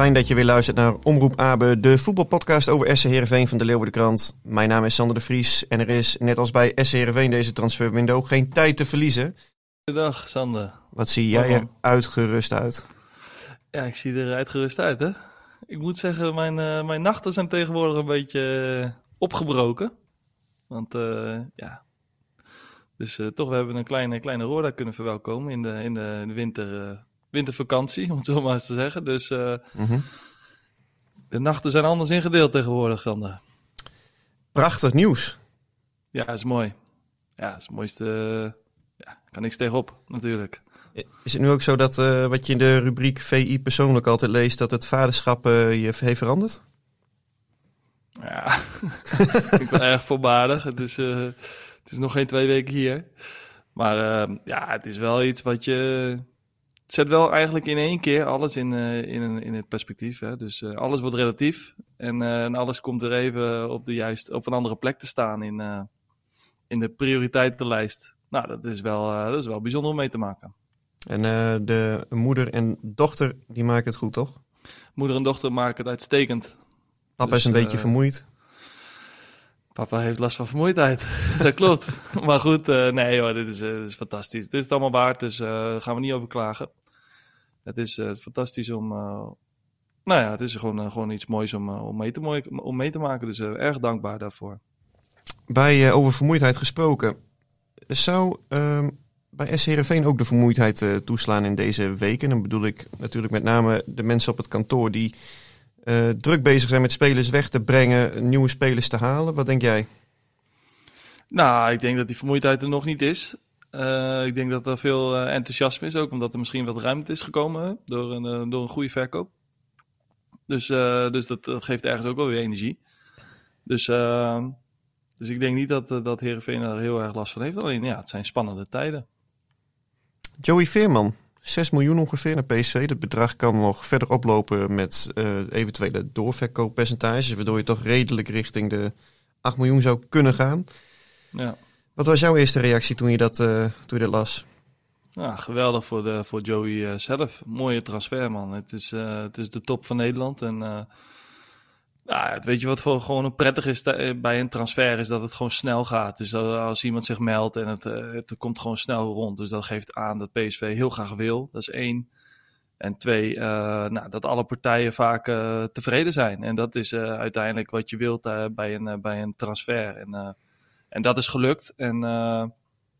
Fijn dat je weer luistert naar Omroep Abe, de voetbalpodcast over SC Heerenveen van de Leeuwardenkrant. Mijn naam is Sander de Vries en er is, net als bij SC Heerenveen deze transferwindow, geen tijd te verliezen. Goedendag, Sander. Wat zie jij er uitgerust uit? Ja, ik zie er uitgerust uit, hè? Ik moet zeggen, mijn, eh, mijn nachten zijn tegenwoordig een beetje eh, opgebroken. Want, eh, ja... Dus toch, we hebben een kleine, kleine Roda kunnen verwelkomen in de, in de, in de winter, wintervakantie, om het zo maar eens te zeggen. Dus eh, Mhm. de nachten zijn anders ingedeeld tegenwoordig, Sander. Prachtig nieuws. Ja, is mooi. Ja, is het mooiste... eh, ja, kan niks tegenop, natuurlijk. Is het nu ook zo dat eh, wat je in de rubriek VI persoonlijk altijd leest, dat het vaderschap je heeft veranderd? Ja, ik ben erg voorbaardig. Het is, het is nog geen twee weken hier. Maar ja, het is wel iets wat je... Het zet wel eigenlijk in één keer alles in, eh, in, in het perspectief. Hè? Dus eh, alles wordt relatief. En, eh, en alles komt er even op, de juist, op een andere plek te staan in, in de prioriteitenlijst. Nou, dat is, wel, dat is wel bijzonder om mee te maken. En de moeder en dochter, die maken het goed, toch? Moeder en dochter maken het uitstekend. Papa Dus, is een beetje vermoeid. Papa heeft last van vermoeidheid. dat klopt. Maar goed, nee hoor, dit is, dit is fantastisch. Dit is het allemaal waard, dus daar gaan we niet over klagen. Het is eh, fantastisch om... eh, nou ja, het is gewoon, eh, gewoon iets moois om, om, mee te, mooi- om mee te maken. Dus erg dankbaar daarvoor. Bij over vermoeidheid gesproken, zou ehm, bij SC Heerenveen ook de vermoeidheid toeslaan in deze weken? Dan bedoel ik natuurlijk met name de mensen op het kantoor die druk bezig zijn met spelers weg te brengen, nieuwe spelers te halen. Wat denk jij? Nou, ik denk dat die vermoeidheid er nog niet is. Eh, ik denk dat er veel eh, enthousiasme is, ook omdat er misschien wat ruimte is gekomen door, een, eh, door een goede verkoop. Dus, dus dat, dat geeft ergens ook wel weer energie. Dus, eh, dus ik denk niet dat, dat Heerenveen er heel erg last van heeft. Alleen ja, het zijn spannende tijden. Joey Veerman, 6 miljoen ongeveer naar PSV. Dat bedrag kan nog verder oplopen met eventuele doorverkooppercentages, waardoor je toch redelijk richting de 8 miljoen zou kunnen gaan. Ja. Wat was jouw eerste reactie toen je dat, eh, toen je las? Ja, geweldig voor, de, voor Joey eh, zelf. Mooie transfer, man. Het is, eh, het is de top van Nederland. En ja, weet je wat voor gewoon prettig is bij een transfer, is dat het gewoon snel gaat. Dus als iemand zich meldt en het, het komt gewoon snel rond. Dus dat geeft aan dat PSV heel graag wil. Dat is één. En twee, nou, dat alle partijen vaak tevreden zijn. En dat is uiteindelijk wat je wilt bij, een, bij een transfer. En, en dat is gelukt. En eh,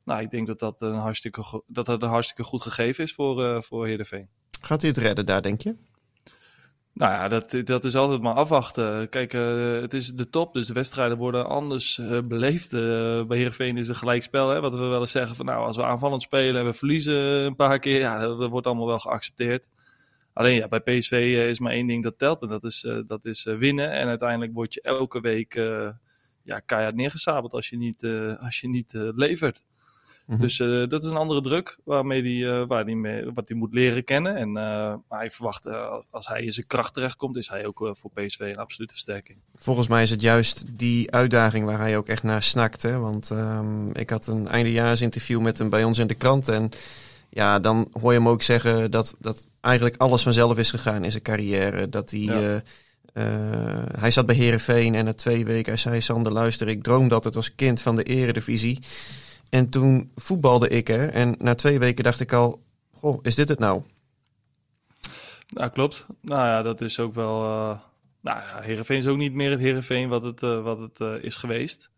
nou, ik denk dat dat een hartstikke, dat het een hartstikke goed gegeven is voor, eh voor Heerenveen. Gaat hij het redden daar, denk je? Nou ja, dat, dat is altijd maar afwachten. Kijk, eh, het is de top, dus de wedstrijden worden anders beleefd. Eh, bij Heerenveen is het gelijkspel, hè, wat we wel eens zeggen van nou, als we aanvallend spelen en we verliezen een paar keer, ja, dat, dat wordt allemaal wel geaccepteerd. Alleen ja, bij PSV is maar één ding dat telt en dat is, dat is winnen. En uiteindelijk word je elke week ja, keihard neergesabeld als je niet, eh, als je niet eh, levert. Mhm. Dus eh, dat is een andere druk waarmee die, waar die mee, wat hij moet leren kennen. En, maar ik verwacht, als hij in zijn kracht terechtkomt, is hij ook voor PSV een absolute versterking. Volgens mij is het juist die uitdaging waar hij ook echt naar snakt. Hè? Want ehm, ik had een eindejaarsinterview met hem bij ons in de krant. En ja, dan hoor je hem ook zeggen dat, dat eigenlijk alles vanzelf is gegaan in zijn carrière. Dat hij Ja. Eh, hij zat bij Herenveen en na twee weken zei Sander, luister, ik droomde altijd als kind van de eredivisie. En toen voetbalde ik er en na twee weken dacht ik al, goh, is dit het nou? Nou, klopt. Nou ja, dat is ook wel... Uh, nou ja, is ook niet meer het Heerenveen wat het, uh, wat het is geweest.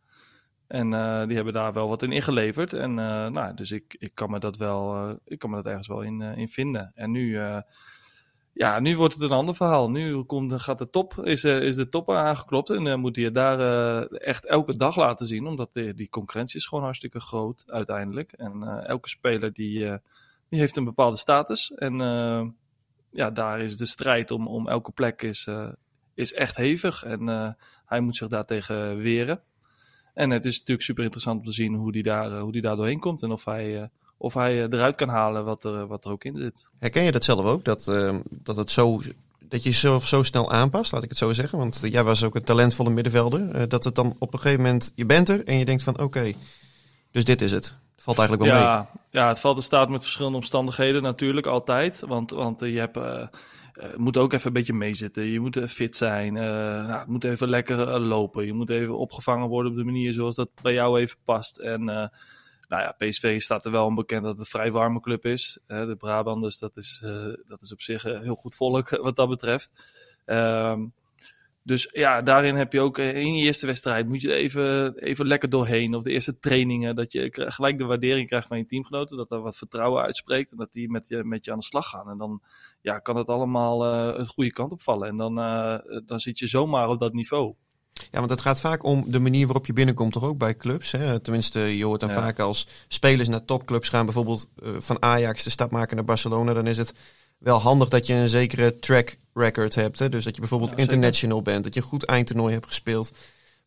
En die hebben daar wel wat in ingeleverd. En nou, dus ik, ik kan me dat wel, ik kan me dat ergens wel in, in vinden. En nu ja, nu wordt het een ander verhaal. Nu komt, gaat de top, is, uh, is de top aangeklopt en uh, moet hij daar uh, echt elke dag laten zien. Omdat die, concurrentie is gewoon hartstikke groot uiteindelijk. En elke speler die, die heeft een bepaalde status. En ja, daar is de strijd om, om elke plek is, is echt hevig. En hij moet zich daartegen weren. En het is natuurlijk super interessant om te zien hoe die daar, hoe die daar doorheen komt. En of hij of hij eh, eruit kan halen wat er, wat er ook in zit. Herken je dat zelf ook? Dat, uh, dat, het zo, dat je jezelf zo snel aanpast, laat ik het zo zeggen. Want jij was ook een talentvolle middenvelder. Dat het dan op een gegeven moment, je bent er en je denkt van oké, okay, dus dit is het. Valt eigenlijk wel ja, mee. Ja, het valt in staat met verschillende omstandigheden natuurlijk altijd. Want, want je hebt... Uh, moet ook even een beetje meezitten. Je moet fit zijn. Uh, nou, het moet even lekker lopen. Je moet even opgevangen worden op de manier zoals dat bij jou even past. En nou ja, PSV staat er wel onbekend dat het een vrij warme club is. de Brabanders, dat is, uh, dat is op zich heel goed volk wat dat betreft. Um, dus ja, daarin heb je ook eh, in je eerste wedstrijd moet je even, even lekker doorheen. Of de eerste trainingen, dat je gelijk de waardering krijgt van je teamgenoten. Dat er wat vertrouwen uitspreekt en dat die met je, met je aan de slag gaan. En dan ja, kan het allemaal uh, een goede kant opvallen. En dan, dan zit je zomaar op dat niveau. Ja, want het gaat vaak om de manier waarop je binnenkomt, toch ook bij clubs. Hè? Tenminste, je hoort dan ja. vaak als spelers naar topclubs gaan, bijvoorbeeld uh, van Ajax de stap maken naar Barcelona. Dan is het wel handig dat je een zekere track record hebt. Hè? Dus dat je bijvoorbeeld ja, international bent, dat je een goed eindtoernooi hebt gespeeld.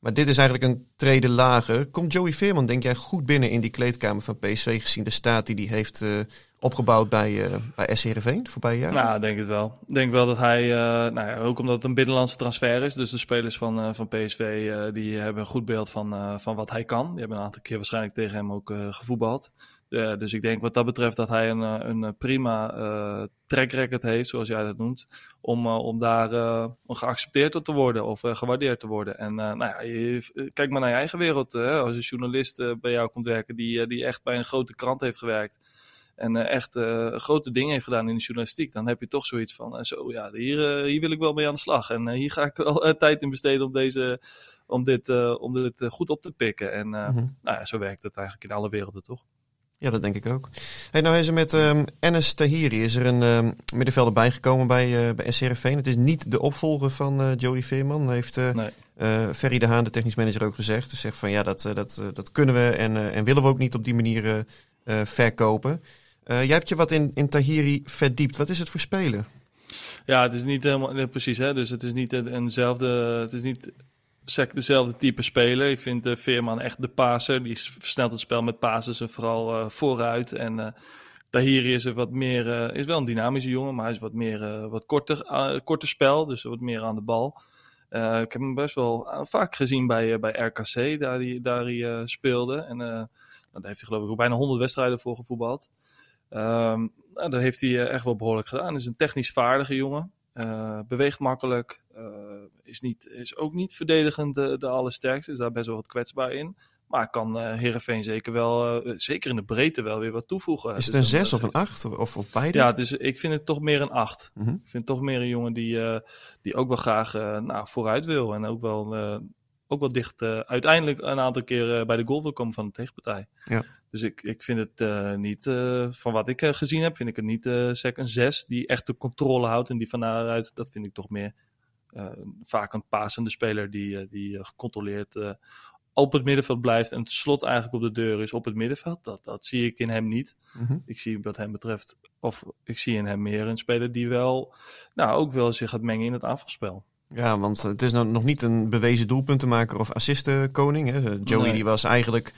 Maar dit is eigenlijk een trede lager. Komt Joey Veerman, denk jij, goed binnen in die kleedkamer van PSV gezien de staat die hij heeft uh, opgebouwd bij, uh, bij SC Heerenveen voorbij jaar? Nou, denk het wel. Ik denk wel dat hij, uh, nou ja, ook omdat het een binnenlandse transfer is, dus de spelers van, van PSV die hebben een goed beeld van, van wat hij kan. Die hebben een aantal keer waarschijnlijk tegen hem ook gevoetbald. Uh, dus ik denk wat dat betreft dat hij een, een prima uh, track record heeft, zoals jij dat noemt, om, uh, om daar geaccepteerd te worden of gewaardeerd te worden. En nou ja, je, kijk maar naar je eigen wereld. Hè? Als een journalist bij jou komt werken die, die echt bij een grote krant heeft gewerkt en echt grote dingen heeft gedaan in de journalistiek, dan heb je toch zoiets van, zo ja, hier, hier wil ik wel mee aan de slag. En hier ga ik wel tijd in besteden om deze om dit, om dit goed op te pikken. En mm -hmm. nou ja, zo werkt het eigenlijk in alle werelden, toch? Ja, dat denk ik ook. Hey, nou is er met um, Enes Tahiri is er een um, middenvelder bijgekomen bij, uh, bij SCRV. Het is niet de opvolger van uh, Joey Veerman. Heeft uh, nee. Ferry de Haan, de technisch manager, ook gezegd. Dus zegt van ja, dat, dat, dat kunnen we en, en willen we ook niet op die manier verkopen. jij hebt je wat in, in Tahiri verdiept. Wat is het voor speler? Ja, het is niet helemaal precies. Hè? Dus het is niet eenzelfde. Het is niet dezelfde type speler. Ik vind uh, Veerman echt de paser. Die versnelt het spel met passes en vooral uh, vooruit. En uh, Tahiri is er wat meer, is wel een dynamische jongen, maar hij is wat meer, wat korter, korter spel, dus wat meer aan de bal. ik heb hem best wel vaak gezien bij, bij RKC, daar hij, daar hij speelde. En nou, daar heeft hij geloof ik ook bijna 100 wedstrijden voor gevoetbald. Um, nou, dat heeft hij echt wel behoorlijk gedaan. Hij is een technisch vaardige jongen. Uh, beweegt makkelijk. Uh, is, niet, is ook niet verdedigend de, de allersterkste. Is daar best wel wat kwetsbaar in. Maar kan uh, Heerenveen zeker wel, zeker in de breedte wel weer wat toevoegen. Is het een 6 of een 8 of, of beide? Ja, dus ik vind het toch meer een 8. Mm -hmm. Ik vind het toch meer een jongen die, die ook wel graag nou, vooruit wil. En ook wel, ook wel dicht uiteindelijk een aantal keer bij de goal wil komen van de tegenpartij. Ja. Dus ik, ik vind het uh, niet, van wat ik gezien heb, vind ik het niet uh, een 6 die echt de controle houdt. En die van daaruit, dat vind ik toch meer vaak een pasende speler die, die gecontroleerd op het middenveld blijft. En het slot eigenlijk op de deur is op het middenveld. Dat, dat zie ik in hem niet. Mm -hmm. Ik zie wat hem betreft, of ik zie in hem meer een speler die wel, nou ook wel zich gaat mengen in het aanvalspel. Ja, want het is nog niet een bewezen doelpuntenmaker of assistenkoning. Hè. Joey nee. die was eigenlijk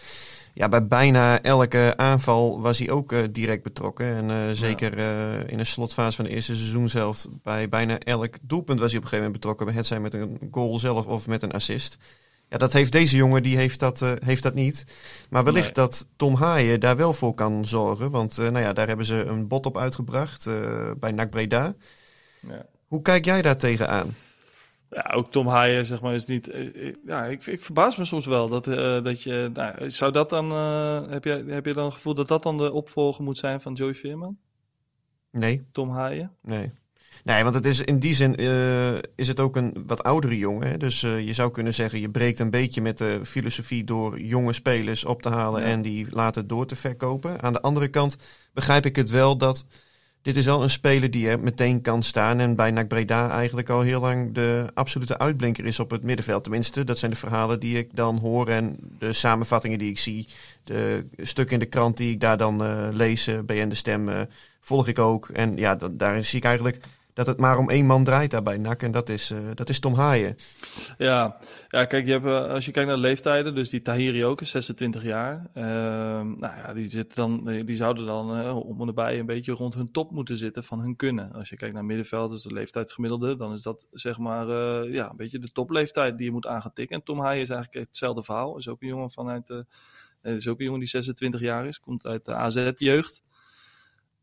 ja, bij bijna elke aanval was hij ook uh, direct betrokken. En uh, zeker uh, in de slotfase van de eerste seizoen zelf, bij bijna elk doelpunt was hij op een gegeven moment betrokken. Het zij met een goal zelf of met een assist. Ja, dat heeft deze jongen, die heeft dat, heeft dat niet. Maar wellicht nee. dat Tom Haaien daar wel voor kan zorgen. Want nou ja, daar hebben ze een bot op uitgebracht bij NAC Breda. Ja. Hoe kijk jij daar tegenaan? Ja, ook Tom Haaien, zeg maar, is niet... eh, eh, Ja, ik, ik verbaas me soms wel dat, eh, dat je... Nou, zou dat dan... heb, je, heb je dan het gevoel dat dat dan de opvolger moet zijn van Joey Veerman? Nee, Tom Haaien? nee. Nee, want het is in die zin is het ook een wat oudere jongen. Hè? Dus je zou kunnen zeggen, je breekt een beetje met de filosofie door jonge spelers op te halen Ja. en die later door te verkopen. Aan de andere kant begrijp ik het wel dat dit is wel een speler die er meteen kan staan. En bij NAC Breda eigenlijk al heel lang de absolute uitblinker is op het middenveld. Tenminste, dat zijn de verhalen die ik dan hoor en de samenvattingen die ik zie. De stukken in de krant die ik daar dan eh, lees, eh, BN De Stem, eh, volg ik ook. En ja, da- daarin zie ik eigenlijk dat het maar om één man draait daar bij NAC. En dat is, eh, dat is Tom Haaien. Ja, ja kijk, je hebt, eh, als je kijkt naar de leeftijden, dus die Tahiri ook is 26 jaar. Ehm, nou ja, die, zitten dan, die zouden dan eh, om en nabij een beetje rond hun top moeten zitten van hun kunnen. Als je kijkt naar middenveld, dus de leeftijdsgemiddelde, dan is dat zeg maar ja, een beetje de topleeftijd die je moet aan gaan tikken. En Tom Haaien is eigenlijk hetzelfde verhaal. Is ook een jongen vanuit, is ook een jongen die 26 jaar is, komt uit de AZ-jeugd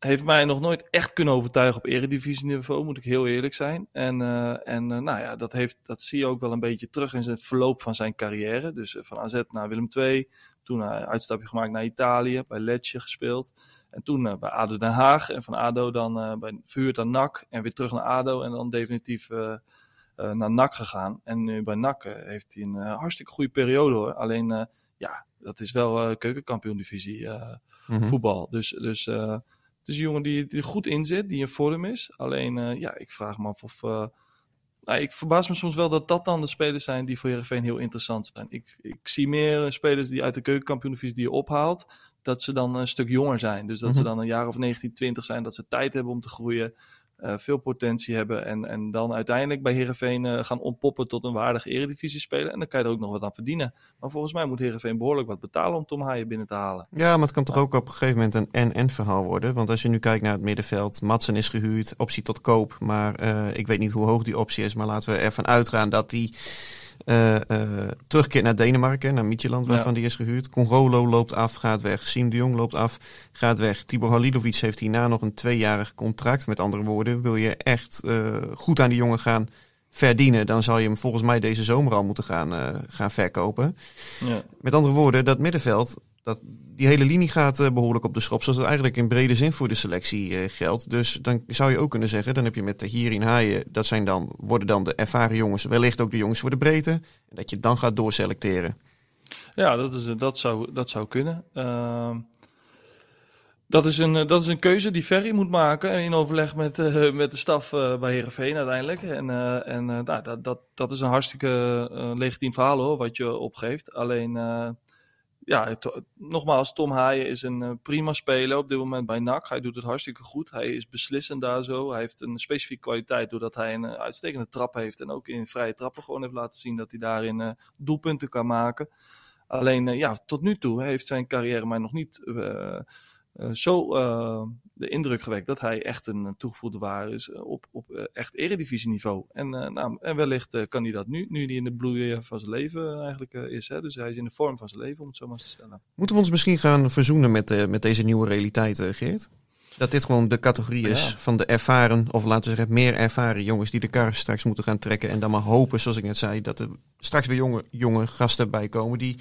heeft mij nog nooit echt kunnen overtuigen op eredivisieniveau, moet ik heel eerlijk zijn. En, eh, en eh, nou ja, dat, heeft, dat zie je ook wel een beetje terug in het verloop van zijn carrière. Dus eh, van AZ naar Willem II, toen een uitstapje gemaakt naar Italië, bij Lecce gespeeld. En toen bij ADO Den Haag en van ADO dan bij, verhuurd aan NAC en weer terug naar ADO en dan definitief naar NAC gegaan. En nu bij NAC heeft hij een hartstikke goede periode hoor. Alleen, ja, dat is wel keukenkampioen-divisie eh, Mhm. voetbal. Dus, dus het is een jongen die, die er goed in zit, die in vorm is. Alleen, eh, ja, ik vraag me af of... eh, nou, ik verbaas me soms wel dat dat dan de spelers zijn die voor Heerenveen heel interessant zijn. Ik, ik zie meer spelers die uit de keukenkampioen-divisie die je ophaalt, dat ze dan een stuk jonger zijn. Dus dat ze Mhm. dan een jaar of 19, 20 zijn, dat ze tijd hebben om te groeien, eh, veel potentie hebben en, en dan uiteindelijk bij Heerenveen eh, gaan ontpoppen tot een waardige eredivisie-speler. En dan kan je er ook nog wat aan verdienen. Maar volgens mij moet Heerenveen behoorlijk wat betalen om Tom Haaien binnen te halen. Ja, maar het kan toch ook op een gegeven moment een en-en verhaal worden. Want als je nu kijkt naar het middenveld, Matsen is gehuurd, optie tot koop. Maar eh, ik weet niet hoe hoog die optie is. Maar laten we ervan uitgaan dat die terugkeert naar Denemarken, naar Midtjylland, waarvan Ja. die is gehuurd. Congolo loopt af, gaat weg. Siem de Jong loopt af, gaat weg. Tibor Halilovic heeft hierna nog een tweejarig contract. Met andere woorden, wil je echt eh, goed aan die jongen gaan verdienen, dan zal je hem volgens mij deze zomer al moeten gaan, eh, gaan verkopen. Ja. Met andere woorden, dat middenveld, dat, die hele linie gaat eh, behoorlijk op de schop. Zoals het eigenlijk in brede zin voor de selectie eh, geldt. Dus dan zou je ook kunnen zeggen, dan heb je met de Hierin Haaien, dat zijn dan, worden dan de ervaren jongens, wellicht ook de jongens voor de breedte. En dat je dan gaat doorselecteren. Ja, dat, is, dat, zou, dat zou kunnen. Ehm, dat, is een, eh, dat is een keuze die Ferry moet maken in overleg met, eh, met de staf eh, bij Herenveen uiteindelijk. En, eh, en eh, nou, dat, dat, dat is een hartstikke eh, legitiem verhaal hoor, wat je opgeeft. Alleen, eh, ja, nogmaals, Tom Haaien is een eh, prima speler op dit moment bij NAC. Hij doet het hartstikke goed. Hij is beslissend daar zo. Hij heeft een specifieke kwaliteit doordat hij een eh, uitstekende trap heeft. En ook in vrije trappen gewoon heeft laten zien dat hij daarin eh, doelpunten kan maken. Alleen, ja, tot nu toe heeft zijn carrière mij nog niet zo eh, de indruk gewekt dat hij echt een eh, toegevoegde waarde is eh, op, op eh, echt eredivisieniveau. En, eh, nou, en wellicht eh, kan hij dat nu, nu hij in de bloei van zijn leven eigenlijk eh, is. Hè? Dus hij is in de vorm van zijn leven, om het zo maar eens te stellen. Moeten we ons misschien gaan verzoenen met, eh, met deze nieuwe realiteit, eh, Geert? Dat dit gewoon de categorie is Ja. van de ervaren, of laten we zeggen meer ervaren jongens die de kar straks moeten gaan trekken. En dan maar hopen, zoals ik net zei, dat er straks weer jonge, jonge gasten bij komen die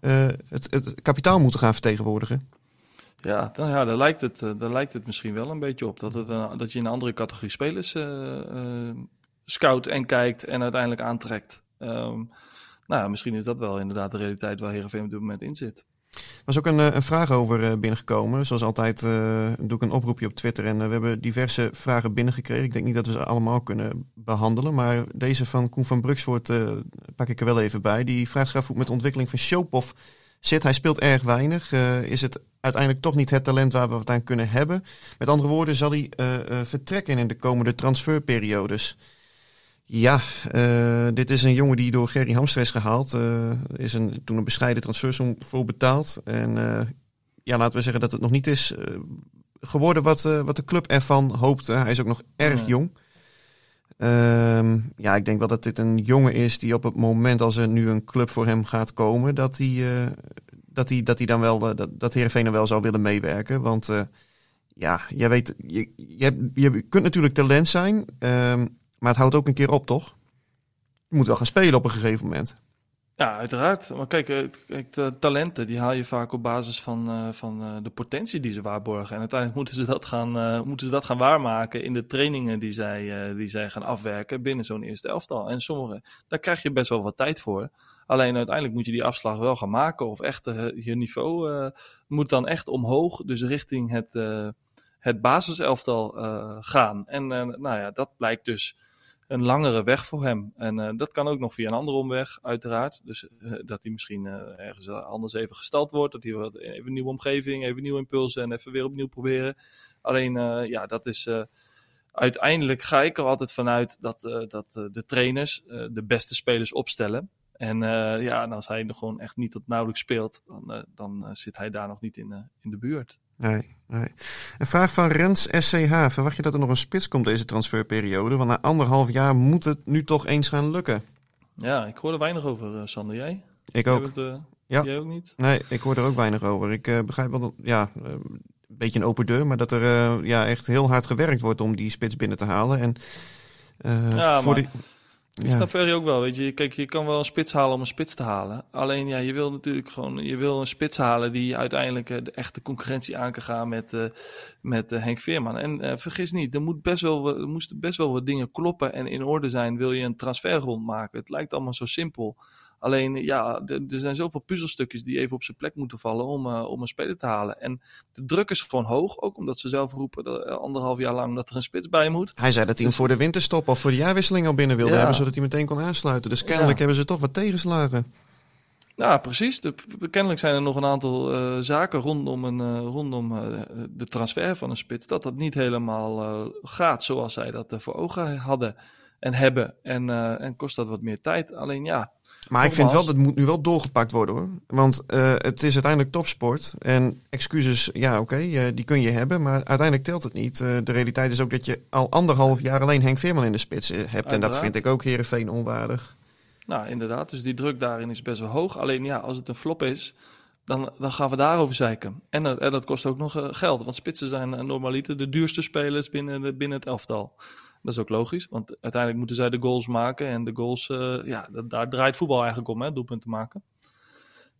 eh, het, het kapitaal moeten gaan vertegenwoordigen. Ja, dan, ja daar, lijkt het, eh, daar lijkt het misschien wel een beetje op. Dat, het, dat je een andere categorie spelers eh, scout en kijkt en uiteindelijk aantrekt. Ehm, nou misschien is dat wel inderdaad de realiteit waar Heerenveen op dit moment in zit. Er was ook een, een vraag over binnengekomen. Zoals altijd doe ik een oproepje op Twitter. En we hebben diverse vragen binnengekregen. Ik denk niet dat we ze allemaal kunnen behandelen. Maar deze van Koen van Bruksvoort pak ik er wel even bij. Die vraagt zich af met de ontwikkeling van Shopov zit. Hij speelt erg weinig. Eh, is het uiteindelijk toch niet het talent waar we het aan kunnen hebben? Met andere woorden, zal hij eh, eh, vertrekken in de komende transferperiodes? Ja, dit is een jongen die door Gerry Hamstra is gehaald. Eh, Er is een, toen een bescheiden transfersom voor betaald. En ja, laten we zeggen dat het nog niet is geworden wat, wat de club ervan hoopte. Hij is ook nog erg Ja. jong. Ehm, ja, ik denk wel dat dit een jongen is die op het moment als er nu een club voor hem gaat komen, dat hij, eh, dat hij, dat hij dan wel, eh, dat, dat Heerenveen er wel zou willen meewerken. Want eh, ja, jij weet, je, je, je kunt natuurlijk talent zijn, ehm, maar het houdt ook een keer op, toch? je moet wel gaan spelen op een gegeven moment. Ja, uiteraard. Maar kijk, eh, kijk de talenten die haal je vaak op basis van, uh, van uh, de potentie die ze waarborgen. En uiteindelijk moeten ze dat gaan, moeten ze dat gaan waarmaken in de trainingen die zij, die zij gaan afwerken binnen zo'n eerste elftal. En sommige, daar krijg je best wel wat tijd voor. Alleen uiteindelijk moet je die afslag wel gaan maken. Of echt je niveau moet dan echt omhoog, dus richting het, het basiselftal gaan. En nou ja, dat blijkt dus een langere weg voor hem. En uh, dat kan ook nog via een andere omweg, uiteraard. Dus uh, dat hij misschien uh, ergens anders even gestald wordt. Dat hij wat, even een nieuwe omgeving, even nieuwe impulsen en even weer opnieuw proberen. Alleen, ja, dat is. uiteindelijk ga ik er altijd vanuit dat, dat de trainers de beste spelers opstellen. En ja, en als hij nog gewoon echt niet tot nauwelijks speelt, dan, dan zit hij daar nog niet in, in de buurt. Nee, nee. Een vraag van Rens SCH. Verwacht je dat er nog een spits komt deze transferperiode? Want na anderhalf jaar moet het nu toch eens gaan lukken. Ja, ik hoor er weinig over, uh, Sander. Jij? Ik ook. Het, uh, ja. Jij ook niet? Nee, ik hoor er ook weinig over. Ik uh, begrijp wel dat, ja, een beetje een open deur, maar dat er ja, echt heel hard gewerkt wordt om die spits binnen te halen. En ja, voor maar... die... Ik snap Ferry ook wel, weet je. Kijk, je kan wel een spits halen om een spits te halen. Alleen, ja, je wil natuurlijk gewoon... Je wil een spits halen die uiteindelijk de echte concurrentie aan kan gaan met, uh, met uh, Henk Veerman. En vergis niet, er, moet best wel, er moesten best wel wat dingen kloppen en in orde zijn. Wil je een transfer rondmaken? Het lijkt allemaal zo simpel. Alleen, ja, er zijn zoveel puzzelstukjes die even op zijn plek moeten vallen om, uh, om een speler te halen. En de druk is gewoon hoog, ook omdat ze zelf roepen dat, anderhalf jaar lang dat er een spits bij moet. Hij zei dat hij hem voor de winterstop of voor de jaarwisseling al binnen wilde ja. hebben, zodat hij meteen kon aansluiten. Dus kennelijk ja. hebben ze toch wat tegenslagen. Ja, precies. De, kennelijk zijn er nog een aantal uh, zaken rondom, een, uh, rondom uh, de transfer van een spits. Dat dat niet helemaal gaat zoals zij dat voor ogen hadden en hebben. En, en kost dat wat meer tijd. Alleen ja, maar ik vind wel, dat moet nu wel doorgepakt worden hoor. Want uh, het is uiteindelijk topsport. En excuses, ja oké, okay, uh, die kun je hebben. Maar uiteindelijk telt het niet. Uh, de realiteit is ook dat je al anderhalf jaar alleen Henk Veerman in de spits hebt. Uiteraard. En dat vind ik ook Heerenveen onwaardig. Nou, inderdaad. Dus die druk daarin is best wel hoog. Alleen ja, als het een flop is, dan, dan gaan we daarover zeiken. En, en dat kost ook nog geld. Want spitsen zijn normaliter de duurste spelers binnen, binnen het elftal. Dat is ook logisch, want uiteindelijk moeten zij de goals maken. En de goals, uh, ja, daar draait voetbal eigenlijk om, hè, doelpunten maken.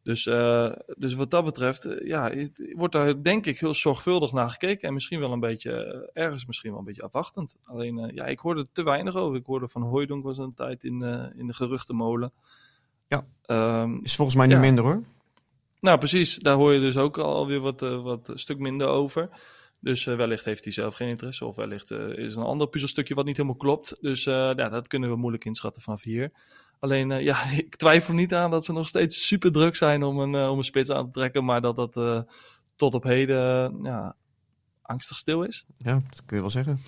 Dus, uh, dus wat dat betreft, uh, ja, wordt daar denk ik heel zorgvuldig naar gekeken. En misschien wel een beetje, ergens misschien wel een beetje afwachtend. Alleen, ja, ik hoorde te weinig over. Ik hoorde van Hooydonk was een tijd in, in de geruchtenmolen. Ja, um, is volgens mij nu ja. minder hoor. Nou, precies. Daar hoor je dus ook alweer wat, wat een stuk minder over. Dus uh, wellicht heeft hij zelf geen interesse. Of wellicht uh, is een ander puzzelstukje wat niet helemaal klopt. Dus uh, ja, dat kunnen we moeilijk inschatten vanaf hier. Alleen, ja, ik twijfel niet aan dat ze nog steeds super druk zijn om een, om een spits aan te trekken. Maar dat dat tot op heden ja, angstig stil is. Ja, dat kun je wel zeggen.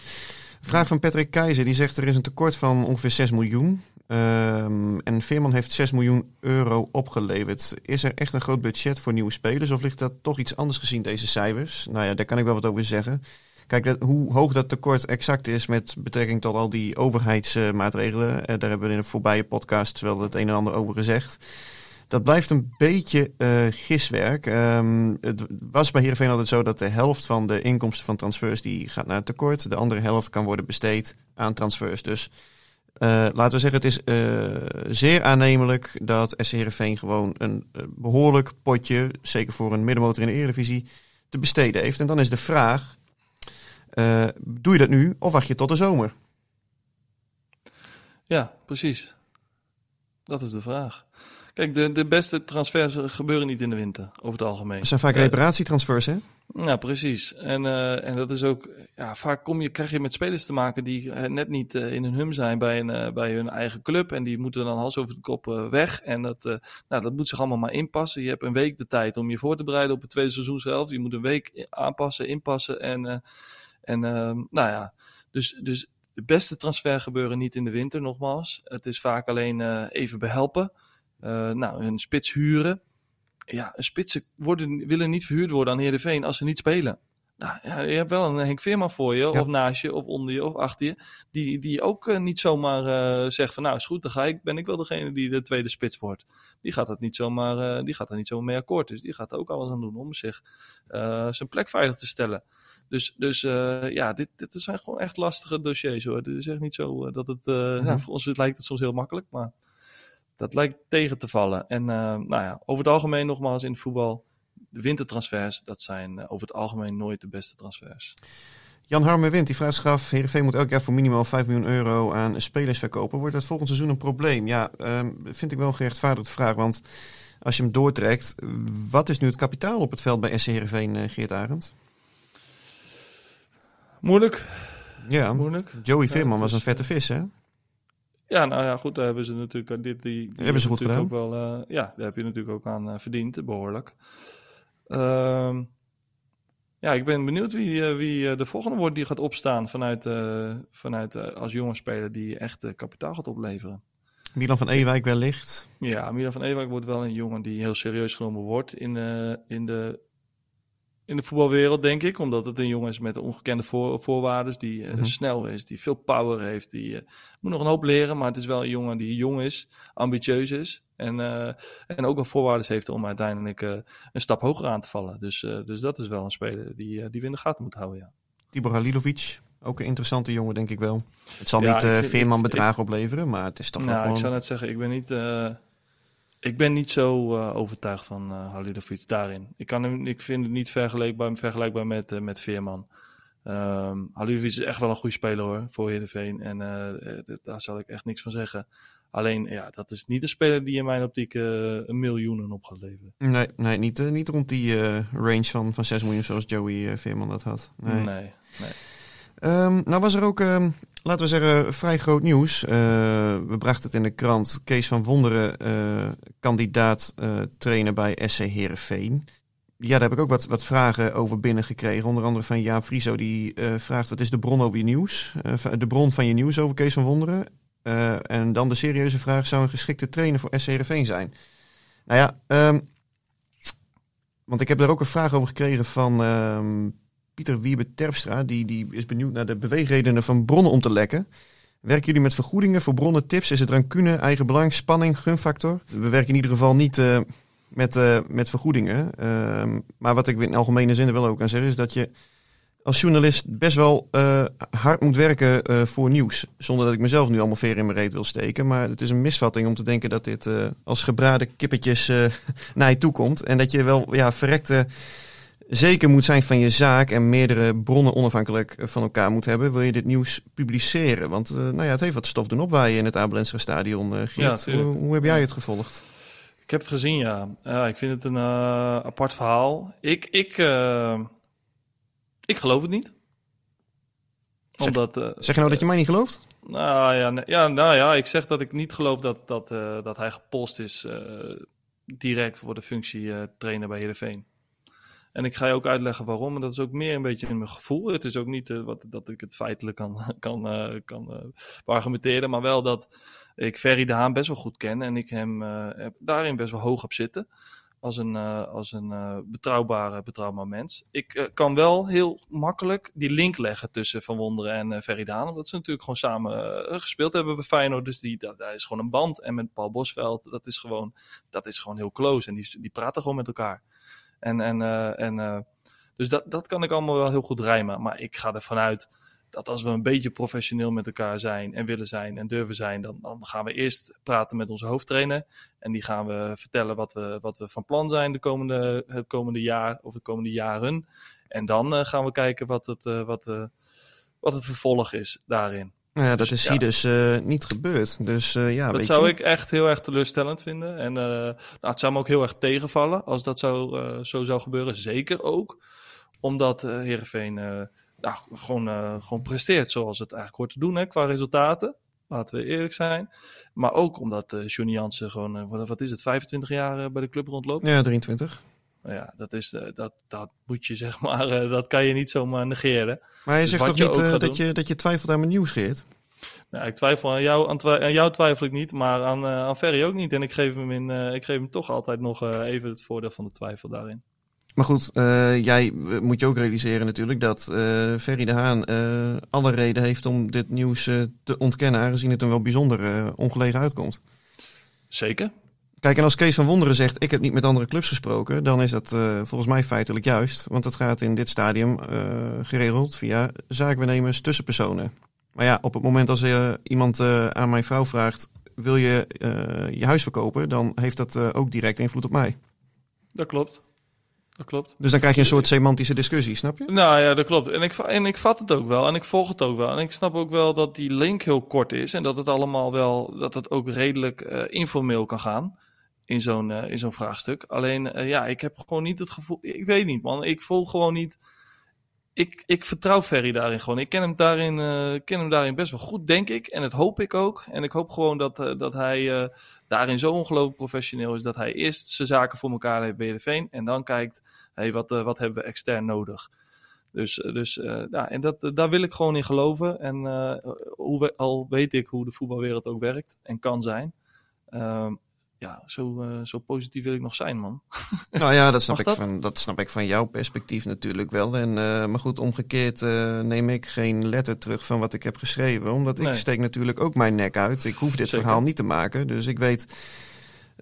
Vraag van Patrick Keizer. Die zegt er is een tekort van ongeveer 6 miljoen. Um, en Veerman heeft 6 miljoen euro opgeleverd. Is er echt een groot budget voor nieuwe spelers? Of ligt dat toch iets anders gezien, deze cijfers? Nou ja, daar kan ik wel wat over zeggen. Kijk, dat, hoe hoog dat tekort exact is met betrekking tot al die overheidsmaatregelen. Uh, daar hebben we in de voorbije podcast wel het een en ander over gezegd. Dat blijft een beetje uh, giswerk. Um, het was bij Heerenveen altijd zo dat de helft van de inkomsten van transfers die gaat naar het tekort. De andere helft kan worden besteed aan transfers. Dus laten we zeggen, het is uh, zeer aannemelijk dat SC Heerenveen gewoon een uh, behoorlijk potje, zeker voor een middenmotor in de Eredivisie, te besteden heeft. En dan is de vraag, doe je dat nu of wacht je tot de zomer? Ja, precies. Dat is de vraag. Kijk, de, de beste transfers gebeuren niet in de winter, over het algemeen. Dat zijn vaak reparatietransfers, hè? Ja, precies. En, uh, en dat is ook, ja, vaak kom je, krijg je met spelers te maken die net niet uh, in hun hum zijn bij, een, bij hun eigen club. En die moeten dan hals over de kop weg. En dat, nou, dat moet zich allemaal maar inpassen. Je hebt een week de tijd om je voor te bereiden op het tweede seizoen zelf. Je moet een week aanpassen, inpassen. En, en nou ja, dus, dus de beste transfer gebeuren niet in de winter, nogmaals. Het is vaak alleen even behelpen. Nou, een spits huren. Ja, een spitsen worden, willen niet verhuurd worden aan Heerenveen als ze niet spelen. Nou, ja, je hebt wel een Henk Veerman voor je, Ja. of naast je, of onder je, of achter je. Die, die ook eh, niet zomaar eh, zegt van nou is goed, dan ga ik, ben ik wel degene die de tweede spits wordt. Die gaat dat niet zomaar, eh, die gaat daar niet zomaar mee akkoord. Dus die gaat er ook alles aan doen om zich zijn plek veilig te stellen. Dus, dus ja, dit, dit zijn gewoon echt lastige dossiers hoor. Dit is echt niet zo dat het, nou, voor ons lijkt het soms heel makkelijk, maar dat lijkt tegen te vallen. En eh, nou ja, over het algemeen nogmaals in het voetbal, de wintertransfers, dat zijn eh, over het algemeen nooit de beste transfers. Jan Harmer Wind, die vraagt zich af, Heerenveen moet elk jaar voor minimaal 5 miljoen euro aan spelers verkopen. Wordt dat volgend seizoen een probleem? Ja, ehm, vind ik wel een gerechtvaardigde vraag, want als je hem doortrekt, wat is nu het kapitaal op het veld bij SC Heerenveen, eh, Geert Arend? Moeilijk, Ja, moeilijk. Joey Ja, Veerman was dus, een vette vis, hè? Ja, nou ja, goed, daar hebben ze natuurlijk eh, dit, die, die Hebben ze goed natuurlijk Ook wel, eh, ja, daar heb je natuurlijk ook aan eh, verdiend, behoorlijk. Ehm, ja, ik ben benieuwd wie, wie de volgende wordt die gaat opstaan vanuit, vanuit als jonge speler die echt kapitaal gaat opleveren. Milan van Ewijk wellicht. Ja, Milan van Ewijk wordt wel een jongen die heel serieus genomen wordt in, in, de, in de voetbalwereld, denk ik. Omdat het een jongen is met ongekende voor, voorwaarden, die eh, Mhm. snel is, die veel power heeft. Die eh, moet nog een hoop leren, maar het is wel een jongen die jong is, ambitieus is. En, eh, en ook wel voorwaarden heeft om uiteindelijk een stap hoger aan te vallen. Dus, dus dat is wel een speler die, die we in de gaten moet houden, ja. Tibor Halilovic, ook een interessante jongen, denk ik wel. Het zal Ja, niet ik Veerman ik- bedragen opleveren, maar het is toch wel Nou, gewoon... ik zou net zeggen, ik ben niet, ik ben niet zo eh, overtuigd van eh Halilovic daarin. Ik, kan hem, ik vind het niet vergelijkbaar, vergelijkbaar met, eh, met Veerman. Ehm Halilovic is echt wel een goede speler hoor, voor Heerenveen. En daar zal ik echt niks van zeggen. Alleen, ja, dat is niet een speler die in mijn optiek een miljoenen op gaat leveren. Nee, nee niet, niet rond die range van, van 6 miljoen zoals Joey Veerman dat had. Nee. Nee, nee. Ehm, nou was er ook, ehm, laten we zeggen, vrij groot nieuws. Eh, we brachten het in de krant. Kees van Wonderen, eh, kandidaat eh trainer bij SC Heerenveen. Ja, daar heb ik ook wat, wat vragen over binnengekregen. Onder andere van Jaap Frieso, die vraagt... wat is de bron over je nieuws? De bron van je nieuws over Kees van Wonderen? En dan de serieuze vraag, zou een geschikte trainer voor SC Heerenveen zijn? Nou ja, ehm, want ik heb daar ook een vraag over gekregen van... ehm, Pieter Wiebe Terpstra, die, die is benieuwd naar de beweegredenen van bronnen om te lekken. Werken jullie met vergoedingen voor bronnen, tips? Is het rancune, eigen belang, spanning, gunfactor? We werken in ieder geval niet eh, met, eh, met vergoedingen. Ehm, maar wat ik in algemene zin er wel ook aan zeg, is dat je als journalist best wel eh, hard moet werken voor nieuws. Zonder dat ik mezelf nu allemaal veer in mijn reet wil steken. Maar het is een misvatting om te denken dat dit als gebraden kippetjes naar je toe komt. En dat je wel ja, verrekte zeker moet zijn van je zaak en meerdere bronnen onafhankelijk eh, van elkaar moet hebben, wil je dit nieuws publiceren. Want eh, nou ja, het heeft wat stof doen opwaaien in het Abelensra stadion. Geert, tuurlijk. hoe, hoe heb jij het gevolgd? Ik heb het gezien, ja. Ja, ik vind het een apart verhaal. Ik, ik, ik geloof het niet. Zeg- Omdat, Zeg je nou dat je mij niet gelooft? Nou ja, nee, ja, nou ja, ik zeg dat ik niet geloof dat, dat, dat hij gepost is direct voor de functie trainer bij Heerenveen. En ik ga je ook uitleggen waarom. En dat is ook meer een beetje in mijn gevoel. Het is ook niet eh, wat, dat ik het feitelijk kan, kan, eh, kan eh, argumenteren. Maar wel dat ik Ferry de Haan best wel goed ken. En ik hem daarin best wel hoog op zitten. Als een, als een betrouwbare, betrouwbaar mens. Ik kan wel heel makkelijk die link leggen tussen Van Wonderen en eh Ferry de. Omdat ze natuurlijk gewoon samen gespeeld hebben bij Feyenoord. Dus die, dat, dat is gewoon een band. En met Paul Bosveld, dat is gewoon, dat is gewoon heel close. En die, die praten gewoon met elkaar. En, en, eh, en, eh, dus dat, dat kan ik allemaal wel heel goed rijmen. Maar ik ga ervan uit dat als we een beetje professioneel met elkaar zijn en willen zijn en durven zijn, dan, dan gaan we eerst praten met onze hoofdtrainer. En die gaan we vertellen wat we, wat we van plan zijn de komende, het komende jaar of de komende jaren. En dan eh, gaan we kijken wat het, wat, wat het vervolg is daarin. Nou ja, dat Dus, is hier dus eh, niet gebeurd. Dus eh, ja, Dat zou je. ik echt heel erg teleurstellend vinden. En eh, nou, het zou me ook heel erg tegenvallen als dat zo, eh, zo zou gebeuren. Zeker ook omdat eh Heerenveen nou, gewoon, gewoon presteert zoals het eigenlijk hoort te doen hè, qua resultaten. Laten we eerlijk zijn. Maar ook omdat eh Johnny Jansen gewoon, wat, is het, 25 jaar bij de club rondloopt. Ja, 23. Nou Ja, dat, is, eh, dat, dat moet je zeg maar, eh, dat kan je niet zomaar negeren. Maar je Dus zegt toch je niet eh, dat, je, dat je twijfelt aan mijn nieuws, Geert? Nou, ik twijfel aan jou, aan, twi- aan jou twijfel ik niet, maar aan, eh aan Ferry ook niet. En ik geef hem, in, ik geef hem toch altijd nog even het voordeel van de twijfel daarin. Maar goed, jij moet je ook realiseren natuurlijk dat Ferry de Haan alle reden heeft om dit nieuws te ontkennen, aangezien het hem wel bijzonder ongelegen uitkomt. Zeker. Kijk, en als Kees van Wonderen zegt, ik heb niet met andere clubs gesproken, dan is dat eh, volgens mij feitelijk juist. Want het gaat in dit stadium eh, geregeld via zaakwaarnemers tussenpersonen. Maar ja, op het moment als eh, iemand aan mijn vrouw vraagt, wil je je huis verkopen, dan heeft dat ook direct invloed op mij. Dat klopt. Dat klopt. Dus dan krijg je een soort semantische discussie, snap je? Nou ja, dat klopt. En ik, en ik vat het ook wel. En ik volg het ook wel. En ik snap ook wel dat die link heel kort is. En dat het allemaal wel, dat het ook redelijk informeel kan gaan. In zo'n eh, in zo'n vraagstuk. Alleen, eh, ja, ik heb gewoon niet het gevoel. Ik weet niet, man. Ik voel gewoon niet. Ik, ik vertrouw Ferry daarin gewoon. Ik ken hem daarin, eh, ken hem daarin best wel goed, denk ik. En dat hoop ik ook. En ik hoop gewoon dat, dat hij daarin zo ongelooflijk professioneel is. Dat hij eerst zijn zaken voor elkaar heeft bij Heerenveen. En dan kijkt, hey, wat, wat hebben we extern nodig? Dus, dus ja, en dat, daar wil ik gewoon in geloven. En hoe al weet ik hoe de voetbalwereld ook werkt en kan zijn. Ehm, ja, zo, eh, zo positief wil ik nog zijn, man. Nou ja, dat snap, ik dat? Van, dat snap ik van jouw perspectief natuurlijk wel. En, eh, maar goed, omgekeerd eh, neem ik geen letter terug van wat ik heb geschreven. Omdat ik steek natuurlijk ook mijn nek uit. Ik hoef dit Zeker. verhaal niet te maken. Dus ik weet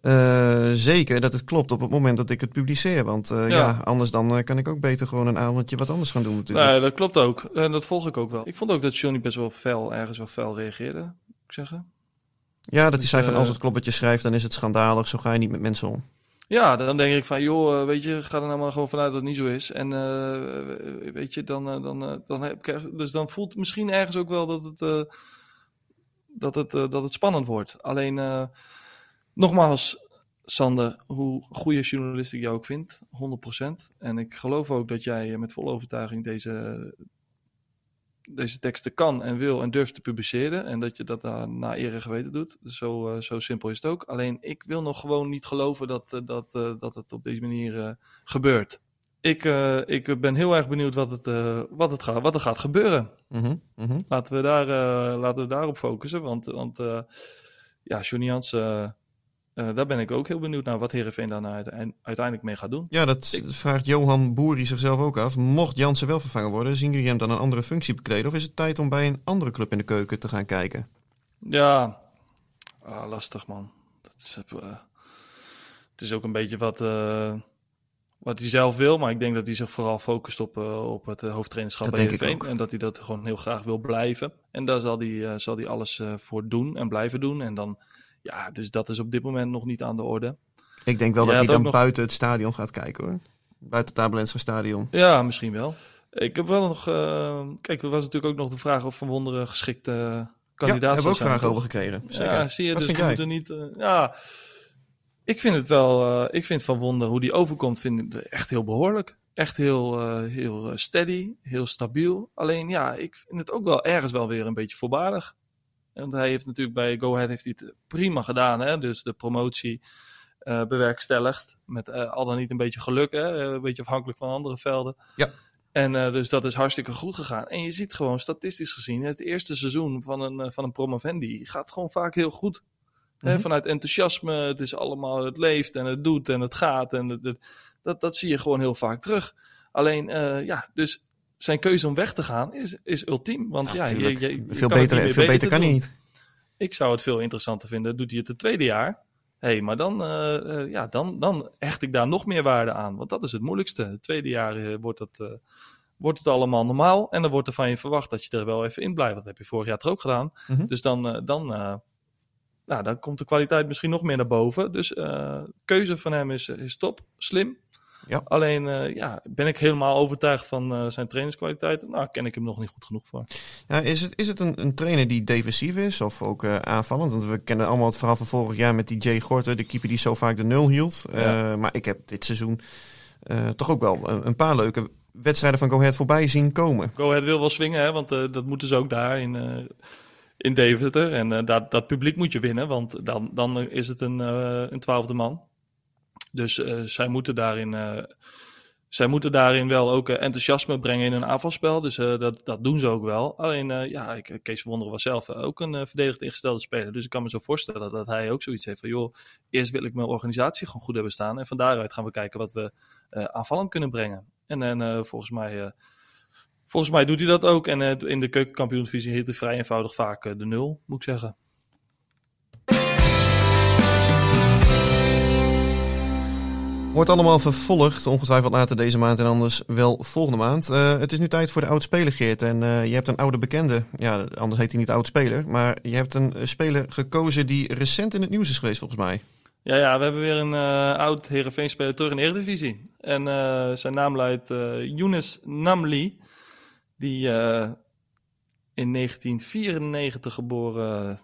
eh, zeker dat het klopt op het moment dat ik het publiceer. Want eh, ja. Ja. anders dan eh, kan ik ook beter gewoon een avondje wat anders gaan doen natuurlijk. Nee, dat klopt ook. En dat volg ik ook wel. Ik vond ook dat Johnny best wel fel, ergens wel fel reageerde, moet ik zeggen. Ja, dat hij dus, zei van eh, als het kloppetje schrijft, dan is het schandalig. Zo ga je niet met mensen om. Ja, dan denk ik van, joh, eh, weet je, ga er nou maar gewoon vanuit dat het niet zo is. En eh, weet je, dan, dan, dan heb ik dus dan voelt het misschien ergens ook wel dat het, dat het, dat het spannend wordt. Alleen, nogmaals, Sander, hoe goede journalist ik jou ook vind, 100%. En ik geloof ook dat jij met volle overtuiging deze, deze teksten kan en wil en durft te publiceren. En dat je dat daar na eer en geweten doet. Dus zo, eh, zo simpel is het ook. Alleen ik wil nog gewoon niet geloven dat, eh, dat, eh, dat het op deze manier gebeurt. Ik, ik ben heel erg benieuwd wat, het, wat, het gaat, wat er gaat gebeuren. Mhm, mhm. Laten we, daar, laten we daarop focussen. Want, want ja, Johnny Jans, eh, daar ben ik ook heel benieuwd naar wat Heerenveen daar nou uiteinde- uiteindelijk mee gaat doen. Ja, dat vraagt Johan Boeri zichzelf ook af. Mocht Jansen wel vervangen worden, zien jullie hem dan een andere functie bekleden? Of is het tijd om bij een andere club in de keuken te gaan kijken? Ja, ah, lastig man. Dat is, eh, het is ook een beetje wat, eh, wat hij zelf wil. Maar ik denk dat hij zich vooral focust op, op het hoofdtrainerschap bij ook. En dat hij dat gewoon heel graag wil blijven. En daar zal hij, zal hij alles voor doen en blijven doen. En dan, ja, dus dat is op dit moment nog niet aan de orde. Ik denk wel Ja, dat hij dan nog- buiten het stadion gaat kijken hoor. Buiten het Tabelense stadion. Ja, misschien wel. Ik heb wel nog... eh, kijk, er was natuurlijk ook nog de vraag of Van Wonderen geschikte eh, Ja, kandidaat daar hebben we ook vragen toch? over gekregen. Zeker. Ja, zie je, Wat dus we moeten niet... eh, ja, ik vind het wel... ik vind Van Wonder, hoe die overkomt, vind ik echt heel behoorlijk. Echt heel, heel steady, heel stabiel. Alleen ja, ik vind het ook wel ergens wel weer een beetje voorbarig. Want hij heeft natuurlijk bij Go Ahead heeft hij het prima gedaan. Hè? Dus de promotie eh, bewerkstelligd. Met eh, al dan niet een beetje geluk. Hè? Eh, Een beetje afhankelijk van andere velden. Ja. En dus dat is hartstikke goed gegaan. En je ziet gewoon statistisch gezien, het eerste seizoen van een, van een promovendi gaat gewoon vaak heel goed. Hè, Mhm. vanuit enthousiasme, het is allemaal, het leeft en het doet en het gaat. En het, het- dat, dat zie je gewoon heel vaak terug. Alleen, ja, dus zijn keuze om weg te gaan is, is ultiem. Want ja, je, Tuurlijk. je, je veel beter, veel beter kan hij niet. Ik zou het veel interessanter vinden. Doet hij het het tweede jaar? Hé, hey, maar dan, eh, eh, ja, dan, dan hecht ik daar nog meer waarde aan. Want dat is het moeilijkste. Het tweede jaar eh, wordt, het, eh, wordt het allemaal normaal. En dan wordt er van je verwacht dat je er wel even in blijft. Dat heb je vorig jaar toch ook gedaan. Mhm. Dus dan, dan, nou, dan komt de kwaliteit misschien nog meer naar boven. Dus keuze van hem is, is top, slim. Ja. Alleen eh, ja, ben ik helemaal overtuigd van eh, zijn trainingskwaliteit. Nou, ken ik hem nog niet goed genoeg voor. Ja, is het, is het een, een trainer die defensief is of ook eh, aanvallend? Want we kennen allemaal het verhaal van vorig jaar met die Jay Gorter, de keeper die zo vaak de nul hield. Ja. Maar ik heb dit seizoen toch ook wel een, een paar leuke wedstrijden van Go Ahead voorbij zien komen. Go Ahead wil wel swingen, hè, want dat moeten ze ook daar in, in Deventer. En dat, dat publiek moet je winnen, want dan, dan is het een, een twaalfde man. Dus eh, zij moeten daarin... eh, zij moeten daarin wel ook eh, enthousiasme brengen in een aanvalspel. Dus dat, dat doen ze ook wel. Alleen, ja, Kees Wonderen was zelf ook een verdedigd ingestelde speler. Dus ik kan me zo voorstellen dat hij ook zoiets heeft van... joh, eerst wil ik mijn organisatie gewoon goed hebben staan. En van daaruit gaan we kijken wat we aanvallend kunnen brengen. En, en volgens mij... Volgens mij doet hij dat ook. En in de keukenkampioenvisie hield hij vrij eenvoudig vaak de nul, moet ik zeggen. Wordt allemaal vervolgd, ongetwijfeld later deze maand en anders wel volgende maand. Eh, het is nu tijd voor de oud-speler, Geert. En eh, je hebt een oude bekende, ja, anders heet hij niet oud-speler. Maar je hebt een speler gekozen die recent in het nieuws is geweest, volgens mij. Ja, ja, we hebben weer een eh, oud Heerenveen-speler terug in de Eredivisie. En zijn naam luidt Younes Namli. Die in 1994 geboren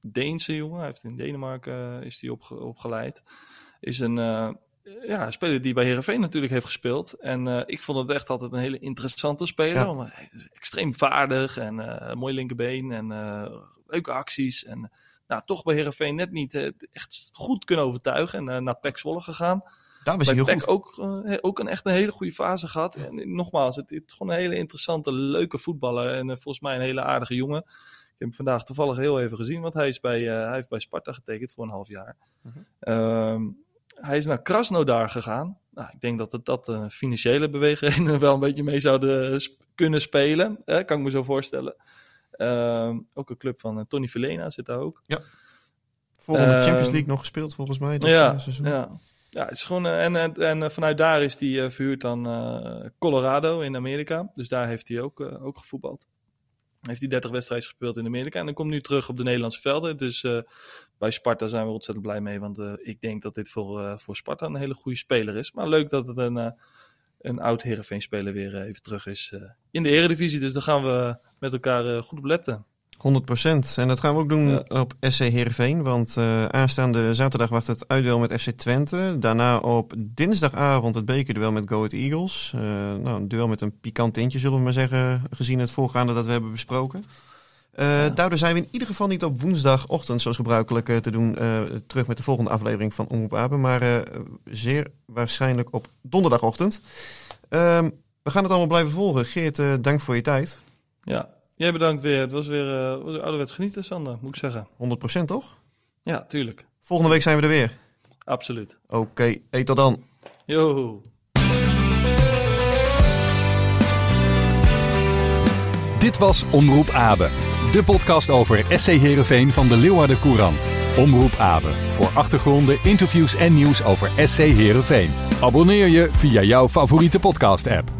Deense jongen. Hij heeft in Denemarken is die opge- opgeleid. Is een ja, een speler die bij Heerenveen natuurlijk heeft gespeeld. En eh, ik vond het echt altijd een hele interessante speler. Ja. want Hij is extreem vaardig en eh, mooi linkerbeen en eh, leuke acties. En nou, toch bij Heerenveen net niet echt goed kunnen overtuigen. En naar PEC Zwolle gegaan. Daar was hij heel goed. ook, ook een echt een hele goede fase gehad. En nogmaals, het is gewoon een hele interessante, leuke voetballer. En volgens mij een hele aardige jongen. Ik heb hem vandaag toevallig heel even gezien, want hij, is bij, hij heeft bij Sparta getekend voor een half jaar. Ehm, hij is naar Krasnodar gegaan. Nou, ik denk dat het, dat eh, financiële bewegingen wel een beetje mee zouden sp- kunnen spelen. Eh, kan ik me zo voorstellen. Ehm, ook een club van eh, Tony Verlena zit daar ook. Volgende Eh, Champions League nog gespeeld, volgens mij. Ja, eh, seizoen. ja. ja, het is gewoon. eh, en, en, en eh, vanuit daar is hij eh, verhuurd aan eh, Colorado in Amerika. Dus daar heeft hij ook, eh, ook gevoetbald. Heeft hij 30 wedstrijden gespeeld in Amerika. En dan komt nu terug op de Nederlandse velden. Dus eh, bij Sparta zijn we ontzettend blij mee. Want eh, ik denk dat dit voor, eh, voor Sparta een hele goede speler is. Maar leuk dat het een, een oud Heerenveen-speler weer eh, even terug is in de Eredivisie. Dus daar gaan we met elkaar goed op letten. 100%. En dat gaan we ook doen Ja. op SC Heerenveen. Want eh, aanstaande zaterdag wacht het uitduel met FC Twente. Daarna op dinsdagavond het bekerduel met Go Ahead Eagles. Eh, nou, een duel met een pikant tintje, zullen we maar zeggen. Gezien het voorgaande dat we hebben besproken. Eh, Daardoor zijn we in ieder geval niet op woensdagochtend, zoals gebruikelijk, te doen. terug met de volgende aflevering van Omroep Apen. Maar zeer waarschijnlijk op donderdagochtend. Ehm, we gaan het allemaal blijven volgen. Geert, dank voor je tijd. Ja, jij bedankt weer. Het was weer, eh, was weer ouderwets genieten, Sander, moet ik zeggen. 100% toch? Ja, tuurlijk. Volgende week zijn we er weer. Absoluut. Oké, hey, tot dan. Yo. Dit was Omroep Abe, de podcast over SC Heerenveen van de Leeuwarden Courant. Omroep Abe, voor achtergronden, interviews en nieuws over SC Heerenveen. Abonneer je via jouw favoriete podcast-app.